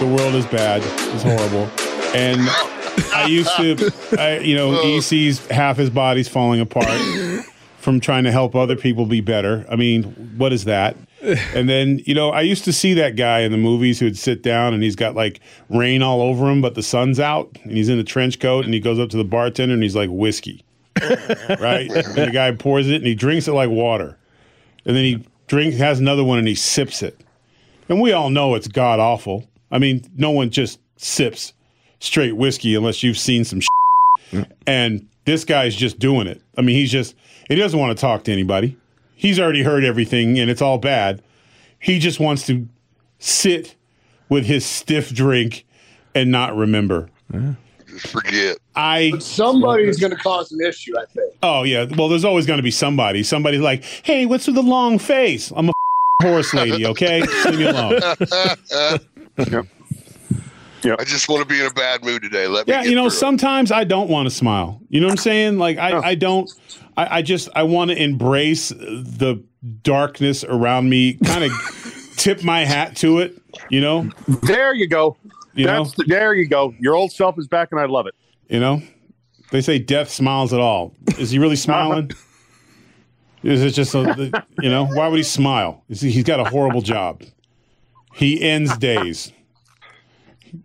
The world is bad. It's horrible. And I used to, I, you know, oh. he sees half his body's falling apart from trying to help other people be better. I mean, what is that? And then, you know, I used to see that guy in the movies who'd sit down and he's got like rain all over him, but the sun's out and he's in a trench coat and he goes up to the bartender and he's like, whiskey. right? And the guy pours it and he drinks it like water. And then he drinks, has another one and he sips it. And we all know it's god awful. I mean, no one just sips straight whiskey unless you've seen some shit. And this guy's just doing it. I mean, he's just, he doesn't want to talk to anybody. He's already heard everything and it's all bad. He just wants to sit with his stiff drink and not remember. Just forget. I, Somebody's going to cause an issue, I think. oh, yeah. Well, there's always going to be somebody. Somebody's like, hey, what's with the long face? I'm a horse lady, okay? Leave me alone. I just want to be in a bad mood today. Let me. Yeah, get you know, through it. sometimes I don't want to smile. You know what I'm saying? Like I, I don't. I, I just I want to embrace the darkness around me. Kind of tip my hat to it. You know. There you go. You That's know. the, there you go. Your old self is back, and I love it. You know. They say death smiles at all. Is he really smiling? Is it just a, the- you know? Why would he smile? Is he, he's got a horrible job. He ends days.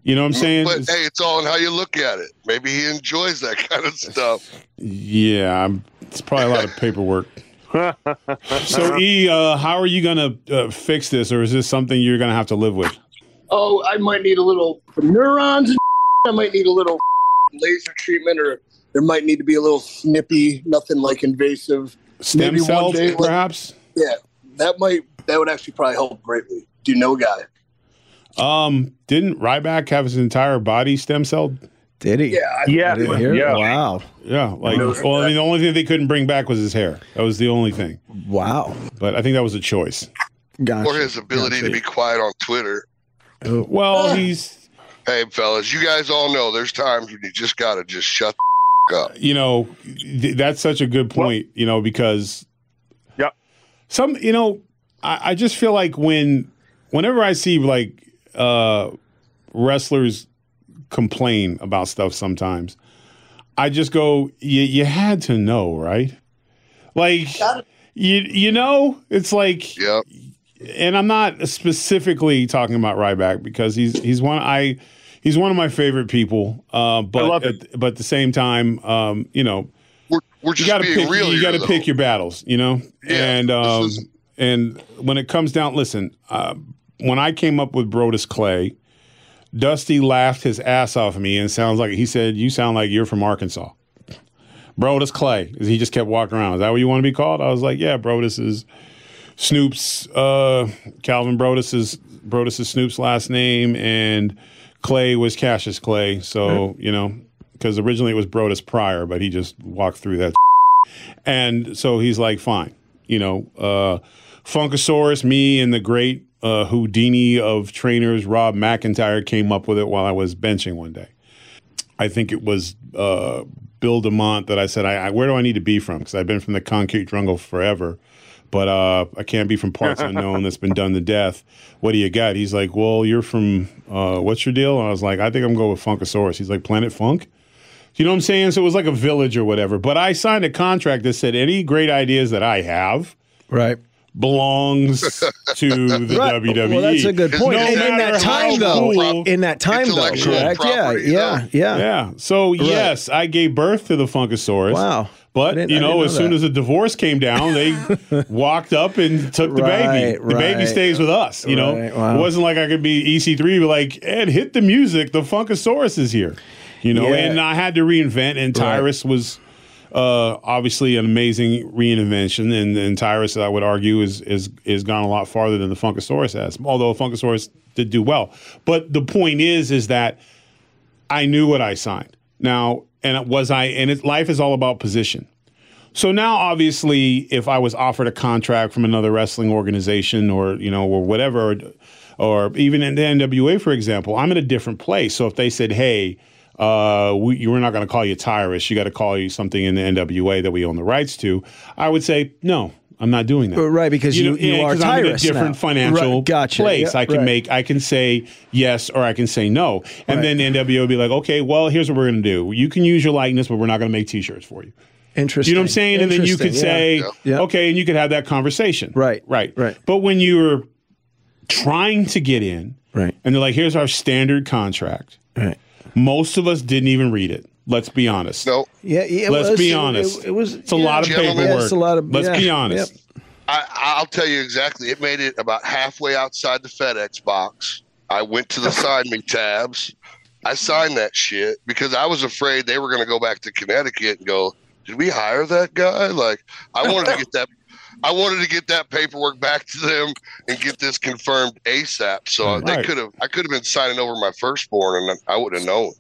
You know what I'm saying? But hey, it's all in how you look at it. Maybe he enjoys that kind of stuff. Yeah, I'm, it's probably a lot of paperwork. so, E, uh, how are you going to uh, fix this, or is this something you're going to have to live with? Oh, I might need a little neurons. And I might need a little laser treatment, or there might need to be a little snippy, nothing like invasive. Stem Maybe one cells, day, like- perhaps? Yeah, that might that would actually probably help greatly. Do you know a guy? Um, didn't Ryback have his entire body stem cell? Did he? Yeah, I, Yeah, I didn't hear. yeah. Wow. Yeah, like well, I mean, the only thing they couldn't bring back was his hair. That was the only thing. Wow. But I think that was a choice. Gotcha. Or his ability to be quiet on Twitter. Well, he's Hey, fellas, you guys all know there's times when you just got to just shut the f- up. you know th- that's such a good point you know because Yep. some you know I, I just feel like when whenever i see like uh wrestlers complain about stuff sometimes i just go you, you had to know right like you you know it's like Yep. and I'm not specifically talking about Ryback because he's he's one I he's one of my favorite people. Uh, but at, but at the same time, um, you know, We're, we're you just got to being pick real you here, got to though. pick your battles, you know. Yeah, and um, is- and when it comes down, listen, uh, when I came up with Brodus Clay, Dusty laughed his ass off of me and sounds like he said, "You sound like you're from Arkansas." Brodus Clay. He just kept walking around. Is that what you want to be called? I was like, yeah, Brodus is Snoop's uh, Calvin Brodus is Brodus is Snoop's last name, and Clay was Cassius Clay. So you know, because originally it was Brodus Pryor, but he just walked through that. And so he's like, fine, you know, uh, Funkasaurus, me and the great uh, Houdini of trainers, Rob McIntyre, came up with it while I was benching one day. I think it was uh, Bill DeMott that I said, I, I, where do I need to be from? Because I've been from the concrete jungle forever, but uh, I can't be from parts unknown that's been done to death. What do you got? He's like, well, you're from, uh, what's your deal? And I was like, I think I'm going with Funkasaurus. He's like, Planet Funk? You know what I'm saying? So it was like a village or whatever. But I signed a contract that said any great ideas that I have Right. Belongs to the Right. WWE. Well, that's a good No point. and in that time, though, cool- in that time, though, Intellectual correct? Yeah, property, yeah, yeah, Yeah. So yes, I gave birth to the Funkasaurus. Wow. But you I know, as know soon as the divorce came down, they walked up and took the Right, baby. The baby stays with us. You know, wow. it wasn't like I could be EC3, but like, Ed, hit the music. The Funkasaurus is here. You know, Yeah. and I had to reinvent. And Right. Tyrus was uh, obviously an amazing reinvention, and, and Tyrus, I would argue, is is is gone a lot farther than the Funkasaurus has. Although Funkasaurus did do well, but the point is, is that I knew what I signed. Now, and was I? And it, life is all about position. So now, obviously, if I was offered a contract from another wrestling organization, or you know, or whatever, or, or even in the NWA, for example, I'm in a different place. So if they said, "Hey," uh, we, we're not going to call you Tyrus. You got to call you something in the NWA that we own the rights to. I would say no. I'm not doing that. Right, because you, know, you, yeah, are 'cause I'm in a different now. financial Right, gotcha. place. Yeah, I can right. make, I can say yes or I can say no, and Right. then the NWO would be like, okay, well, here's what we're going to do. You can use your likeness, but we're not going to make T-shirts for you. Interesting. You know what I'm saying? And then you could yeah. say, Yeah. okay, and you could have that conversation. Right, Right. right. But when you're trying to get in, Right. and they're like, here's our standard contract. Right. Most of us didn't even read it. Let's be honest. No, Yeah, yeah, Let's was- be honest. It, it was. It's a yeah. lot of Gentlemen. paperwork. Yeah, it's a lot of- Let's yeah, be honest. yep. I, I'll tell you exactly. It made it about halfway outside the FedEx box. I went to the sign me tabs. I signed that shit because I was afraid they were going to go back to Connecticut and go, "Did we hire that guy?" Like I wanted to get that. I wanted to get that paperwork back to them and get this confirmed ASAP. So hmm. they could have. I could have been signing over my firstborn, and I would have known.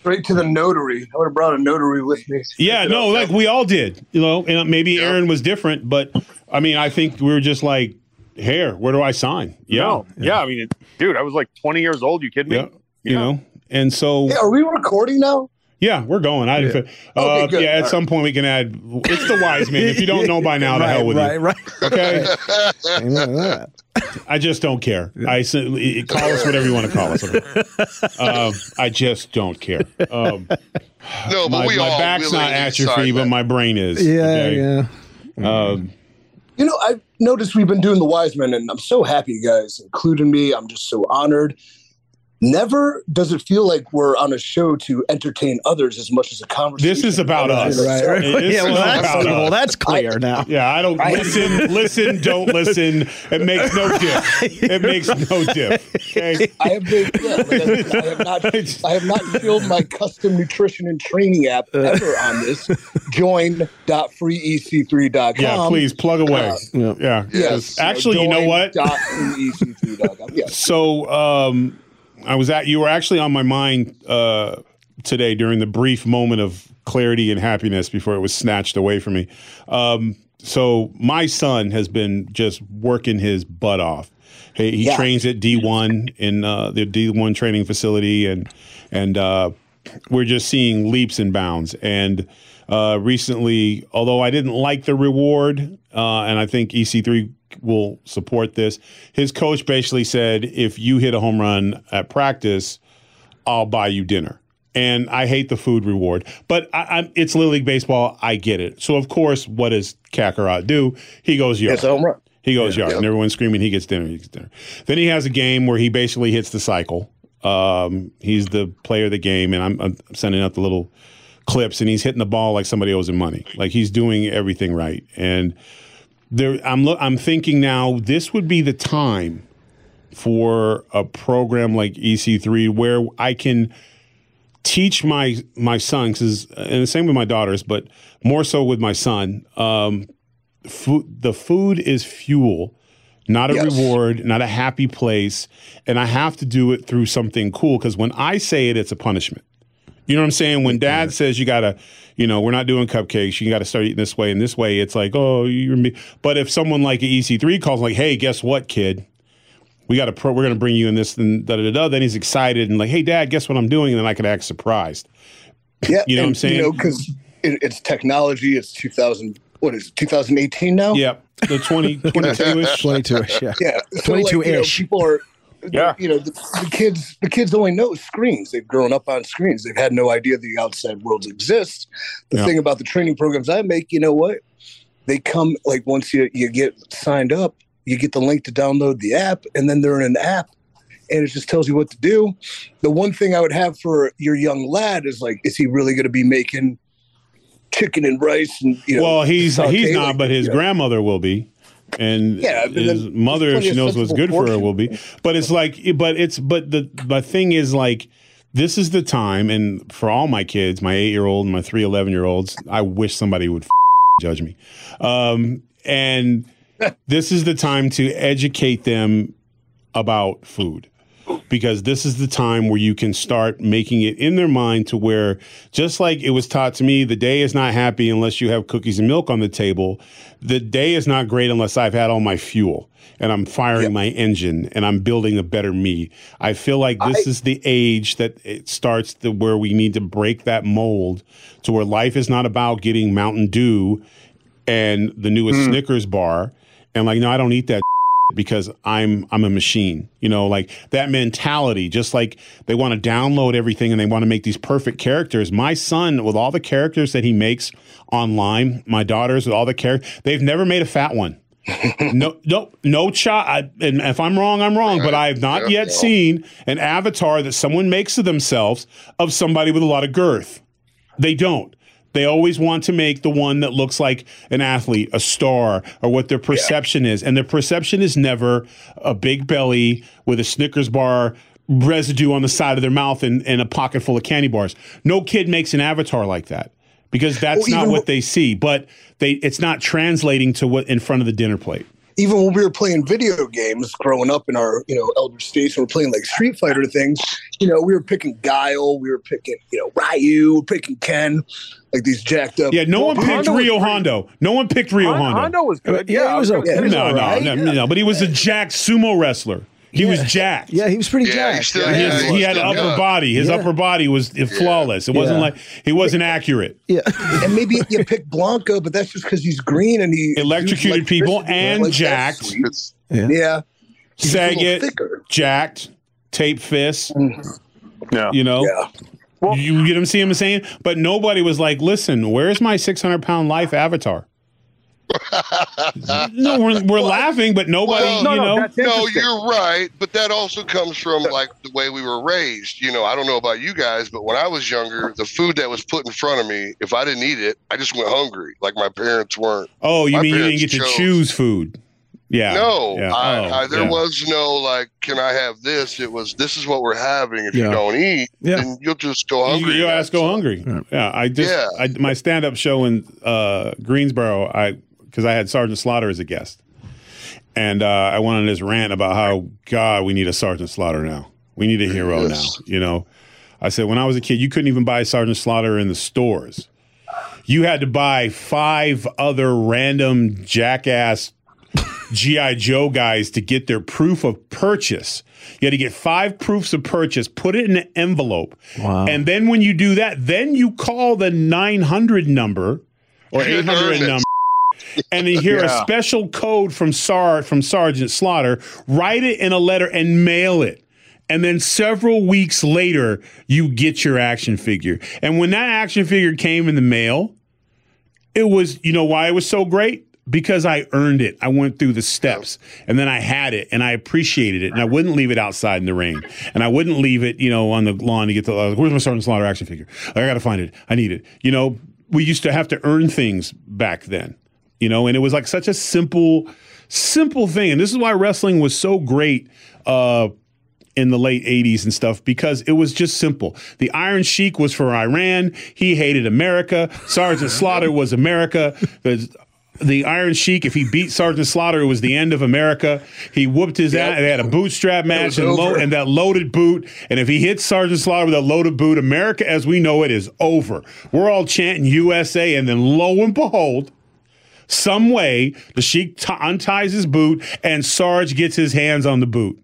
Straight to the notary. I would have brought a notary with me. Yeah, no, like we all did, you know, and maybe Yeah. Aaron was different, but I mean, I think we were just like, here, where do I sign? Yeah. No. Yeah. I mean, it, dude, I was like 20 years old. You kidding me? Yeah. You know, and so, Hey, are we recording now? Yeah, we're going. I, Okay, uh, good. yeah, at All some point we can add, it's the wise man. If you don't know by now, the hell with right, you. right, Okay. That. I just don't care. I call us whatever you want to call us. Okay? um, I just don't care. Um, No, but my, we my all back's willingly not atrophy, signed but my brain is. Yeah, okay? yeah. Um, You know, I've noticed we've been doing the wise men, and I'm so happy, you guys, including me. I'm just so honored. Never does it feel like we're on a show to entertain others as much as a conversation. This is about us. Right, right. Yeah, well, that's, about well, that's clear now. Yeah, I don't I- listen, listen, don't listen. It makes no diff. It makes no diff. Okay. I have been, yeah, like I, I have not, I have not filled my custom nutrition and training app ever on this. Join.freec3.com. Yeah, please plug away. Uh, Yeah. Yeah. Yes. Actually, you know what? Join.freec3.com. Yes. So um, I was at you were actually on my mind uh, today during the brief moment of clarity and happiness before it was snatched away from me. Um, so my son has been just working his butt off. He, he Yeah. trains at D1 in uh, the D1 training facility, and and uh, we're just seeing leaps and bounds. And uh, recently, although I didn't like the reward, uh, and I think EC3 will support this, his coach basically said, if you hit a home run at practice, I'll buy you dinner. And I hate the food reward, but I, I'm, it's Little League Baseball. I get it. So, of course, what does Kakarot do? He goes yard. It's a home run. He goes yard, and everyone's screaming. He gets dinner. He gets dinner. Then he has a game where he basically hits the cycle. Um, he's the player of the game, and I'm, I'm sending out the little clips, and he's hitting the ball like somebody owes him money. Like he's doing everything right. And there, I'm I'm thinking now this would be the time for a program like EC3 where I can teach my my son because and the same with my daughters, but more so with my son. Um, food, the food is fuel, not a Yes. reward, not a happy place, and I have to do it through something cool. Because when I say it, it's a punishment. You know what I'm saying? When Dad says you gotta, you know, we're not doing cupcakes. You gotta start eating this way and this way. It's like, oh, you're me. But if someone like an EC3 calls, like, hey, guess what, kid? We got a pro. We're gonna bring you in this and da da da. da. Then he's excited and like, hey, Dad, guess what I'm doing? And then I could act surprised. Yeah, You know what I'm saying? You know, because it, it's technology. It's 2000. What is it, 2018 now? Yep, the 20, 22 ish. 22 ish, yeah. yeah. So, like, you know, 22-ish. people are. Yeah. You know, the, the kids. The kids only know screens. They've grown up on screens. They've had no idea the outside world exists. The Yeah. thing about the training programs I make, you know what? They come like once you you get signed up, you get the link to download the app, and then they're in an app, and it just tells you what to do. The one thing I would have for your young lad is like, is he really going to be making chicken and rice and you know? Well, he's he's not, like- but his grandmother will be, and Yeah, his mother, if she knows what's good for her, will be. But it's like, but it's but the the thing is like, this is the time, and for all my kids, my eight year old and my three 11 year olds, I wish somebody would judge me. Um, and this is the time to educate them about food because this is the time where you can start making it in their mind to where just like it was taught to me the day is not happy unless you have cookies and milk on the table. The day is not great unless i've had all my fuel and i'm firing my engine and i'm building a better me. I feel like this is the age that it starts to where we need to break that mold to where life is not about getting mountain dew and the newest hmm. snickers bar. And like no i don't eat that because I'm I'm a machine. You know, like that mentality, just like they want to download everything and they want to make these perfect characters. My son, with all the characters that he makes online, my daughters with all the characters, they've never made a fat one. no, no, no child. And if I'm wrong, I'm wrong. But I have not yet seen an avatar that someone makes of themselves of somebody with a lot of girth. They don't. They always want to make the one that looks like an athlete, a star, or what their perception is. And their perception is never a big belly with a Snickers bar residue on the side of their mouth and, and a pocket full of candy bars. No kid makes an avatar like that because that's Well, not what they see. But they it's not translating to what in front of the dinner plate. even when we were playing video games growing up in our you know elder states and we're playing like street fighter things you know we were picking guile we were picking you know ryu we were picking ken like these jacked up Yeah, no one picked Hondo Rio Hondo. No one picked Rio Hon- Hondo. Hondo was uh, good. Yeah, Yeah, he was I okay. he was no, no, no, yeah. no, but he was a jacked sumo wrestler. He was jacked. Yeah, he was pretty Yeah, he jacked. still- He, Yeah, has- he he had still upper young. body. His Yeah. upper body was flawless. It wasn't Yeah. like he wasn't accurate. yeah. and maybe you pick Blanka but that's just because he's green and he Electrocuted like people Christian, and like, jacked. sweet. Yeah He's Saget, jacked, tape fists. Mm-hmm. Yeah. You know, yeah Well- you get him. See him saying, but nobody was like, "Listen, where's my 600 pound life avatar?" no, we're, we're laughing, but nobody, Well, No, you no, know. that's no, interesting. you're right, but that also comes from like the way we were raised. You know, I don't know about you guys, but when I was younger, the food that was put in front of me, if I didn't eat it, I just went hungry. Like my parents weren't. oh, you my mean you didn't parents get to choose food? Yeah. No, Yeah. I, Oh, I, there yeah. was no like, can I have this? It was this is what we're having. If Yeah. you don't eat, Yeah. then you'll just go hungry. you ask, go hungry. Yeah. Yeah, I just Yeah. I, my stand up show in uh, Greensboro. I because I had Sergeant Slaughter as a guest, and uh, I went on this rant about how God we need a Sergeant Slaughter now. We need a hero Yes. now. You know, I said when I was a kid, you couldn't even buy Sergeant Slaughter in the stores. You had to buy five other random jackass GI Joe guys to get their proof of purchase. You had to get five proofs of purchase, put it in an envelope, Wow. and then when you do that, then you call the 900 number or 800 number. And then hear a special code from Sar from Sergeant Slaughter, write it in a letter and mail it. And then several weeks later, you get your action figure. And when that action figure came in the mail, it was, you know why it was so great? Because I earned it. I went through the steps and then I had it and I appreciated it and I wouldn't leave it outside in the rain and I wouldn't leave it, you know, on the lawn to get the, uh, where's my Sergeant Slaughter action figure? I got to find it. I need it. You know, we used to have to earn things back then, you know, and it was like such a simple, simple thing. And this is why wrestling was so great, uh, in the late 80s and stuff because it was just simple. The Iron Sheik was for Iran. He hated America. Sergeant Slaughter was America. The, the Iron Sheik, if he beat Sergeant Slaughter, it was the end of America. He whooped his ass. They had a bootstrap match and, lo- and that loaded boot. And if he hits Sergeant Slaughter with a loaded boot, America as we know it is over. We're all chanting USA. And then lo and behold, some way the Sheik t- unties his boot and Sarge gets his hands on the boot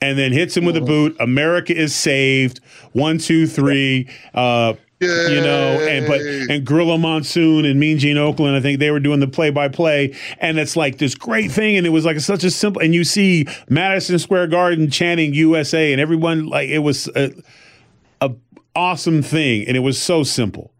and then hits him with a boot. America is saved. One, two, three. Uh, you know, and but and Gorilla Monsoon and Mean Gene Okerlund, I think they were doing the play by play, and it's like this great thing, and it was like such a simple. And you see Madison Square Garden chanting USA, and everyone like it was a, a awesome thing, and it was so simple.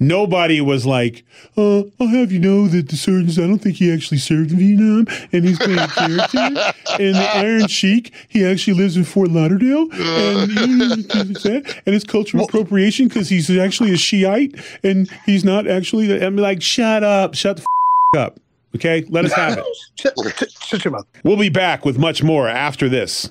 Nobody was like, uh, I'll have you know that the surgeons, I don't think he actually served in Vietnam and he's playing a character. and the Iron Sheik, he actually lives in Fort Lauderdale. And, and it's cultural appropriation because he's actually a Shiite and he's not actually, I'm like, shut up, shut the f- up. Okay, let us have it. Shut, your mouth. We'll be back with much more after this.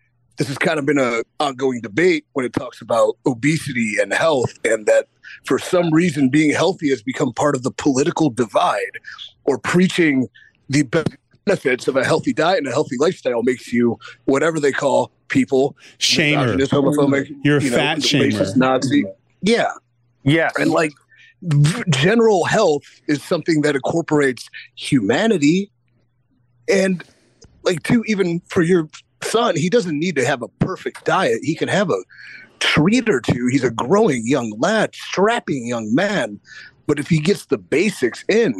this has kind of been a ongoing debate when it talks about obesity and health and that for some reason being healthy has become part of the political divide or preaching the benefits of a healthy diet and a healthy lifestyle makes you whatever they call people Shamer. misogynist, homophobic You're a you know, fat shamer. racist, nazi yeah Yeah. and like general health is something that incorporates humanity and like to even for your son he doesn't need to have a perfect diet. He can have a treat or two. He's a growing young lad strapping young man. But if he gets the basics in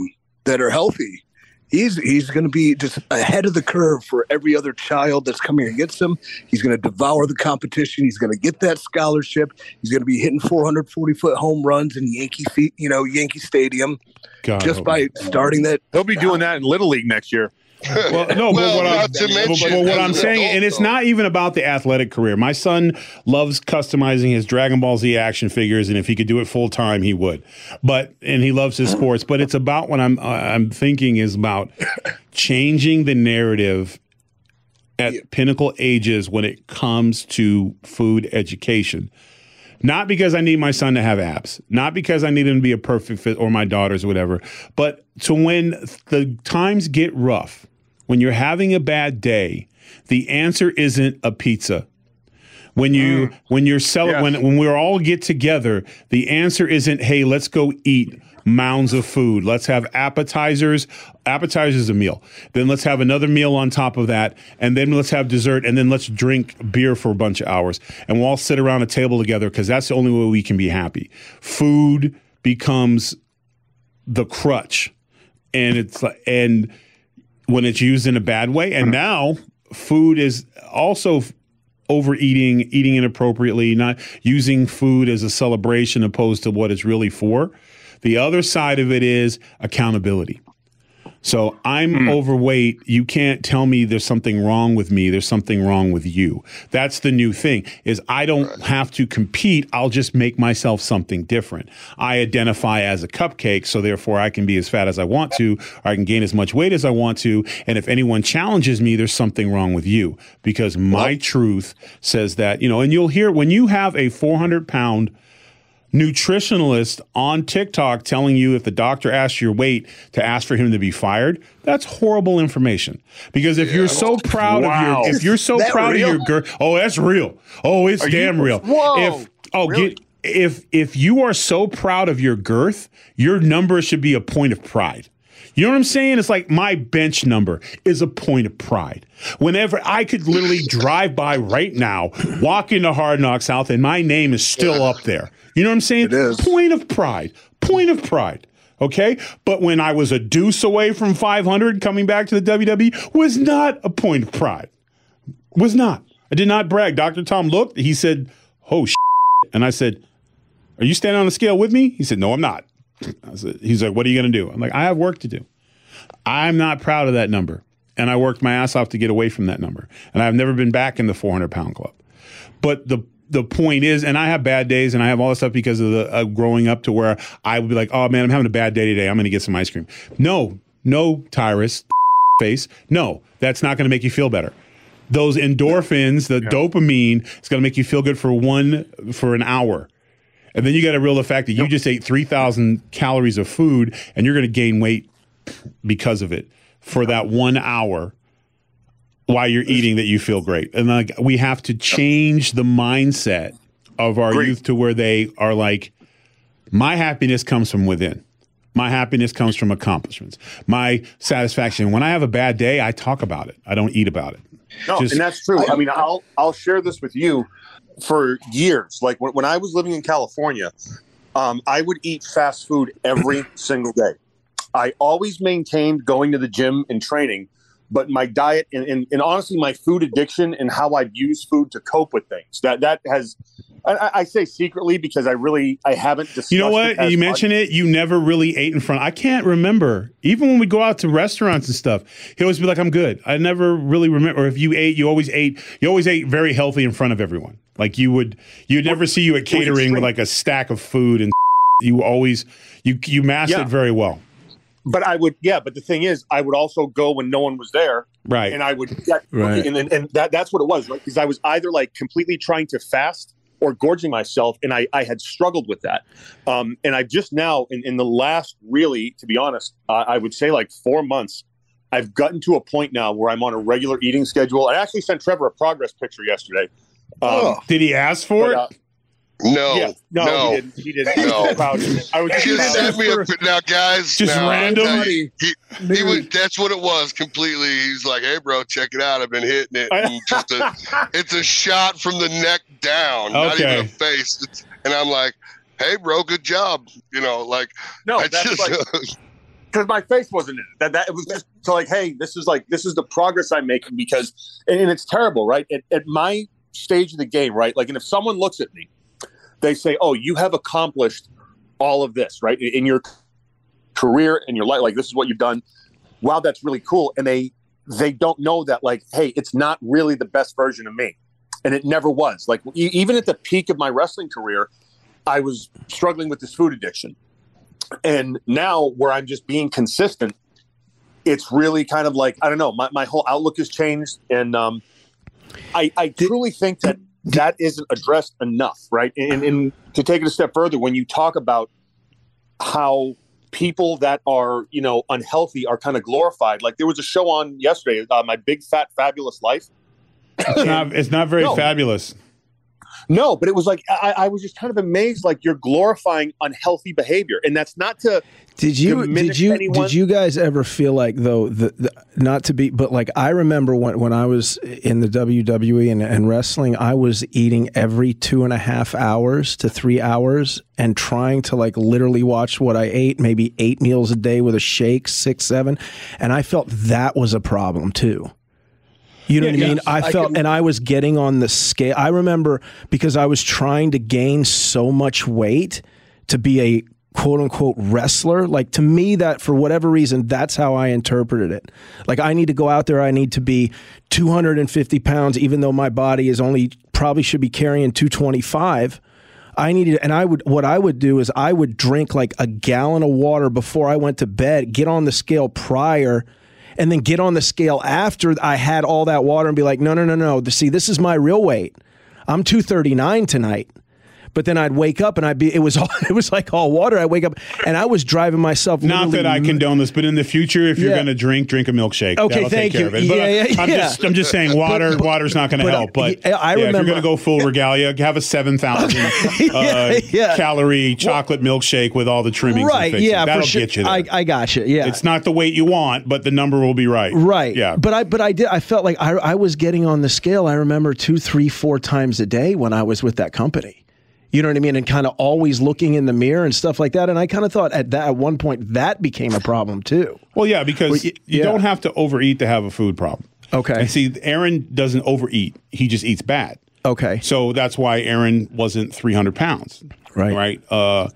that are healthy he's he's going to be just ahead of the curve for every other child that's coming against him. He's going to devour the competition. He's going to get that scholarship. He's going to be hitting 440 foot home runs in yankee feet you know yankee stadium God, just by starting that He'll be doing that in Little League next year. Well, no, but what, I'm, to but- mention but what I'm saying, adult, and it's though. not even about the athletic career. My son loves customizing his Dragon Ball Z action figures, and if he could do it full time, he would. But and he loves his sports. But it's about what I'm uh, I'm thinking is about changing the narrative at pinnacle ages when it comes to food education. Not because I need my son to have abs, not because I need him to be a perfect fit or my daughters or whatever, but to when the times get rough, when you're having a bad day, the answer isn't a pizza. When you mm. when you're selling Yes. when when we all get together, the answer isn't hey, let's go eat mounds of food. Let's have appetizers. Appetizers a meal. Then let's have another meal on top of that, and then let's have dessert, and then let's drink beer for a bunch of hours, and we'll all sit around a table together because that's the only way we can be happy. Food becomes the crutch, and it's like and when it's used in a bad way, and now food is also overeating, eating inappropriately, not using food as a celebration opposed to what it's really for. The other side of it is accountability. So I'm hmm. overweight. You can't tell me there's something wrong with me. There's something wrong with you. That's the new thing is I don't have to compete. I'll just make myself something different. I identify as a cupcake. So therefore I can be as fat as I want to, or I can gain as much weight as I want to. And if anyone challenges me, there's something wrong with you because my truth says that, you know, and you'll hear when you have a 400 pound nutritionalist on TikTok telling you if the doctor asks your weight to ask for him to be fired, that's horrible information. Because if you're so proud Wow. of your if you're so proud real? of your girth, oh, that's real. Oh, it's you- damn real. Whoa. If oh, Really? get if if you are so proud of your girth, your number should be a point of pride. You know what I'm saying? It's like my bench number is a point of pride. Whenever I could literally drive by right now, walk into Hard Knock South, and my name is still up there. You know what I'm saying? It is. Point of pride. Point of pride. Okay. But when I was a deuce away from 500 coming back to the WWE was not a point of pride. Was not. I did not brag. Dr. Tom looked, he said, Oh, shit. And I said, Are you standing on the scale with me? He said, No, I'm not. Said, He's like, What are you going to do? I'm like, I have work to do. I'm not proud of that number. And I worked my ass off to get away from that number. And I've never been back in the 400 pound club. But the the point is, and I have bad days, and I have all this stuff because of the uh, growing up to where I would be like, "Oh man, I'm having a bad day today. I'm going to get some ice cream." No, no, Tyrus, face. No, that's not going to make you feel better. Those endorphins, the dopamine, is going to make you feel good for one for an hour, and then you got to real the fact that you just ate three thousand calories of food, and you're going to gain weight because of it for that one hour while you're eating that you feel great. And like we have to change the mindset of our Agreed. youth to where they are like, my happiness comes from within. My happiness comes from accomplishments. My satisfaction. When I have a bad day, I talk about it. I don't eat about it. No, Just- and that's true. I mean, I'll I'll share this with you. For years, like when, when I was living in California, um, I would eat fast food every single day. I always maintained going to the gym and training, but my diet and, and, and honestly my food addiction and how I've used food to cope with things that that has. I, I say secretly because I really I haven't discussed. You know what? You mentioned it. You never really ate in front. I can't remember. Even when we go out to restaurants and stuff, he always be like, "I'm good." I never really remember. Or if you ate, you always ate. You always ate very healthy in front of everyone. Like you would. You'd never see you at catering with like a stack of food and. You always you you mastered Yeah. very well. But I would, yeah. But the thing is, I would also go when no one was there, Right. and I would get Right. and and, and that that's what it was, right? Because I was either like completely trying to fast or gorging myself, and I I had struggled with that. Um, and I just now in, in the last really, to be honest, uh, I would say like four months. I've gotten to a point now where I'm on a regular eating schedule. I actually sent Trevor a progress picture yesterday. Um, Oh. Did he ask for but, it? uh, No, yeah, no, no. he didn't. He didn't. No. About it. I was Just just send me a now, guys. Just now, random? tell you, He, he was, that's what it was completely. He's like, "Hey, bro, check it out. I've been hitting it. And just a, it's a shot from the neck down, not even a face." It's- and I'm like, "Hey, bro, good job." You know, like no, I that's just like because my face wasn't in it. That that it was just so like, hey, this is like this is the progress I'm making because, and, and it's terrible, right? At, at my stage of the game, right? Like, and if someone looks at me, they say, "Oh, you have accomplished all of this, right, in your career and your life. Like, this is what you've done. Wow, that's really cool." And they they don't know that, like, hey, it's not really the best version of me, and it never was. Like, e- even at the peak of my wrestling career, I was struggling with this food addiction and now where i'm just being consistent it's really kind of like i don't know my, my whole outlook has changed and um, I, I truly think that that isn't addressed enough right and, and to take it a step further when you talk about how people that are you know unhealthy are kind of glorified like there was a show on yesterday uh, my big fat fabulous life It's not. It's not very No. fabulous. No but it was like I, I was just kind of amazed like you're glorifying unhealthy behavior and that's not to Did you did you anyone? did you guys ever feel like though the, the not to be but like I remember when when I was in the WWE and, and wrestling I was eating every two and a half hours to three hours and trying to like literally watch what I ate maybe eight meals a day with a shake six seven and I felt that was a problem too. You know Yeah, what I mean? I I felt, can- and I was getting on the scale. I remember because I was trying to gain so much weight to be a quote unquote wrestler. Like to me, that for whatever reason, that's how I interpreted it. Like I need to go out there, I need to be 250 pounds, even though my body is only probably should be carrying 225. I needed, and I would, what I would do is I would drink like a gallon of water before I went to bed, get on the scale prior, and then get on the scale after I had all that water and be like, no, no, no, no. See, this is my real weight. I'm 239 tonight. But then I'd wake up and I'd be, it was all, it was like all water. I wake up and I was driving myself. Not that I condone this, but in the future, if you're Yeah. going to drink, drink a milkshake. Okay, That'll thank take care you. Of it. But Yeah, I- yeah, I'm yeah. just, I'm just saying, water, but- water's not going to help. But yeah, I yeah, if you're remember- going to go full regalia, have a seven thousand uh, yeah. calorie chocolate milkshake with all the trimmings. right. Yeah. that'll for sure. get you there. I, I got you. Yeah. it's not the weight you want, but the number will be right. Right. Yeah. But I but I did I felt like I I was getting on the scale. I remember two, three, four times a day when I was with that company. You know what I mean? And kind of always looking in the mirror and stuff like that. And I kind of thought at that at one point that became a problem too. Well, yeah, because Well, y- you yeah. don't have to overeat to have a food problem. Okay. And see, Aaron doesn't overeat; he just eats bad. Okay. So that's why Aaron wasn't 300 pounds. Right. Right. Uh,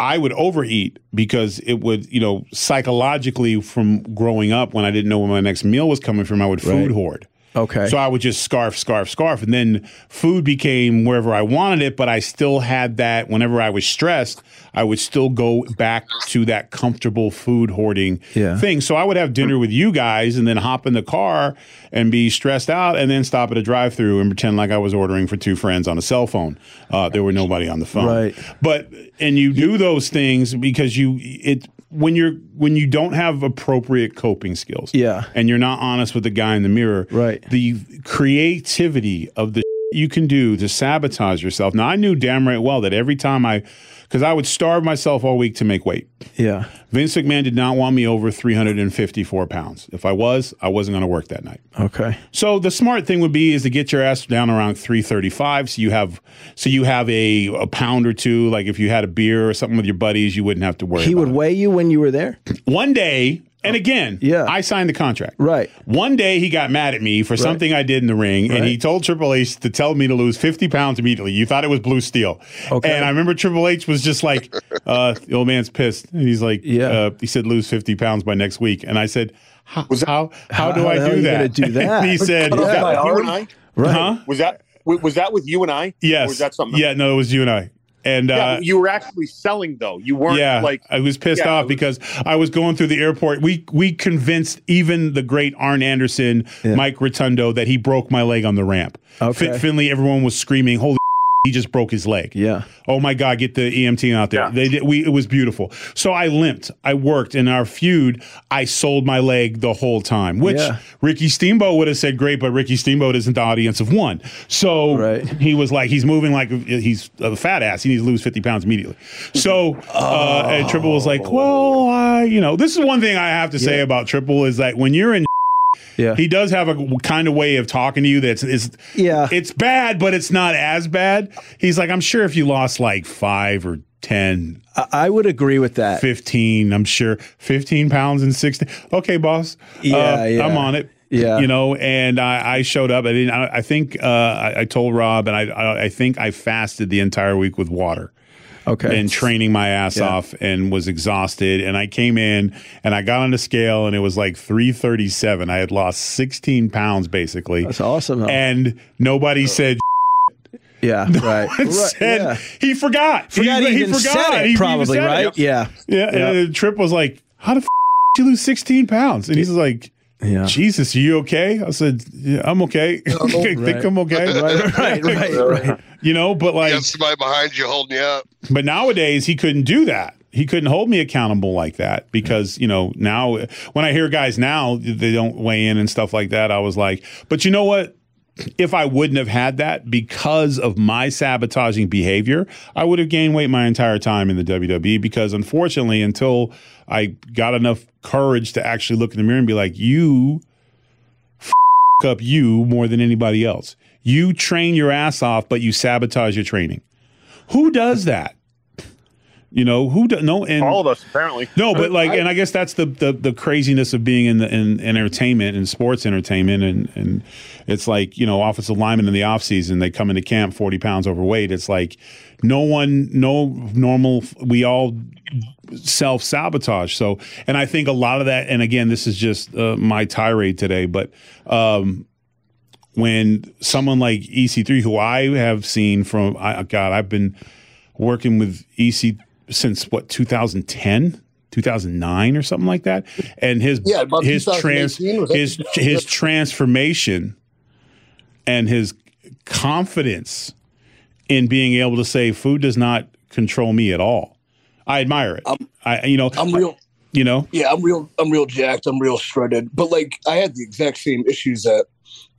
I would overeat because it would, you know, psychologically from growing up when I didn't know where my next meal was coming from, I would food Right. hoard. Okay. So I would just scarf, scarf, scarf. And then food became wherever I wanted it, but I still had that whenever I was stressed, I would still go back to that comfortable food hoarding Yeah. thing. So I would have dinner with you guys and then hop in the car and be stressed out and then stop at a drive through and pretend like I was ordering for two friends on a cell phone. Uh, there were nobody on the phone. Right. But and you do those things because you it when you're when you don't have appropriate coping skills Yeah. and you're not honest with the guy in the mirror Right. the creativity of the you can do to sabotage yourself. Now I knew damn right well that every time I, because I would starve myself all week to make weight. Yeah. Vince McMahon did not want me over 354 pounds. If I was, I wasn't going to work that night. Okay. So the smart thing would be is to get your ass down around 335 so you have so you have a, a pound or two like if you had a beer or something with your buddies you wouldn't have to worry He would it. weigh you when you were there? One day and again, Yeah. I signed the contract. Right. One day he got mad at me for something I did in the ring, and he told Triple H to tell me to lose 50 pounds immediately. You thought it was blue steel. Okay. And I remember Triple H was just like, uh, the old man's pissed. And he's like, Yeah. uh, he said lose 50 pounds by next week. And I said, how, how, how do I do that? do that? He said, Was that my with you and I? Right. huh? Was that was that with you and I? Yes. Or was that something? Yeah, no, it was you and I. And uh, Yeah, you were actually selling though. You weren't yeah, like I was pissed Yeah, off was- because I was going through the airport. We we convinced even the great Arn Anderson, Mike Rotundo, that he broke my leg on the ramp. Okay. Fin- Finley, everyone was screaming, "Holy!" He just broke his leg. Yeah. Oh my God! Get the EMT out there. Yeah. They did. We it was beautiful. So I limped. I worked in our feud. I sold my leg the whole time, which Yeah. Ricky Steamboat would have said great, but Ricky Steamboat isn't the audience of one. So Right. he was like, he's moving like he's a fat ass. He needs to lose fifty pounds immediately. So uh, and Triple was like, well, I, you know, this is one thing I have to say about Triple is that when you're in Yeah. he does have a kind of way of talking to you that's is Yeah. it's bad, but it's not as bad. He's like, I'm sure if you lost like five or 10, I, I would agree with that. 15, I'm sure 15 pounds and 16. Okay, boss. Yeah, Uh, yeah. I'm on it. Yeah. You know, and I, I showed up. I didn't, I, I think, uh, I, I told Rob and I, I, I think I fasted the entire week with water Okay. and training my ass Yeah. off and was exhausted. And I came in and I got on the scale and it was like 337. I had lost 16 pounds basically. That's awesome. though. And nobody uh, said, yeah. Right. right. said yeah. he forgot. Forgot he, he even forgot said He it, even probably, said it. right? Yeah. Yeah. And Yeah. the trip was like, how the f- did you lose 16 pounds? And he's like, Yeah. Jesus, are you okay? I said, yeah, I'm okay. Oh, I think I'm okay. Right, right, right, right. You know, but You like, got somebody behind you holding you up. but nowadays he couldn't do that. He couldn't hold me accountable like that because, you know, now when I hear guys now, they don't weigh in and stuff like that. I was like, but you know what? If I wouldn't have had that because of my sabotaging behavior, I would have gained weight my entire time in the WWE because unfortunately, until I got enough courage to actually look in the mirror and be like, you f- up you more than anybody else. You train your ass off, but you sabotage your training. Who does that? You know who? Do, no, and all of us apparently. no, but like, and I guess that's the, the the craziness of being in the in, in entertainment and sports entertainment, and and it's like you know, offensive linemen in the off season they come into camp forty pounds overweight. It's like no one, no normal. We all self sabotage. So, and I think a lot of that, and again, this is just uh, my tirade today, but um, when someone like EC3, who I have seen from, I, God, I've been working with EC since what 2010. 2009 or something like that, and his Yeah, his trans 2018, was that- his his transformation and his confidence in being able to say food does not control me at all. I admire it. I you know I'm real. you know Yeah, I'm real. I'm real jacked. I'm real shredded. But like, I had the exact same issues that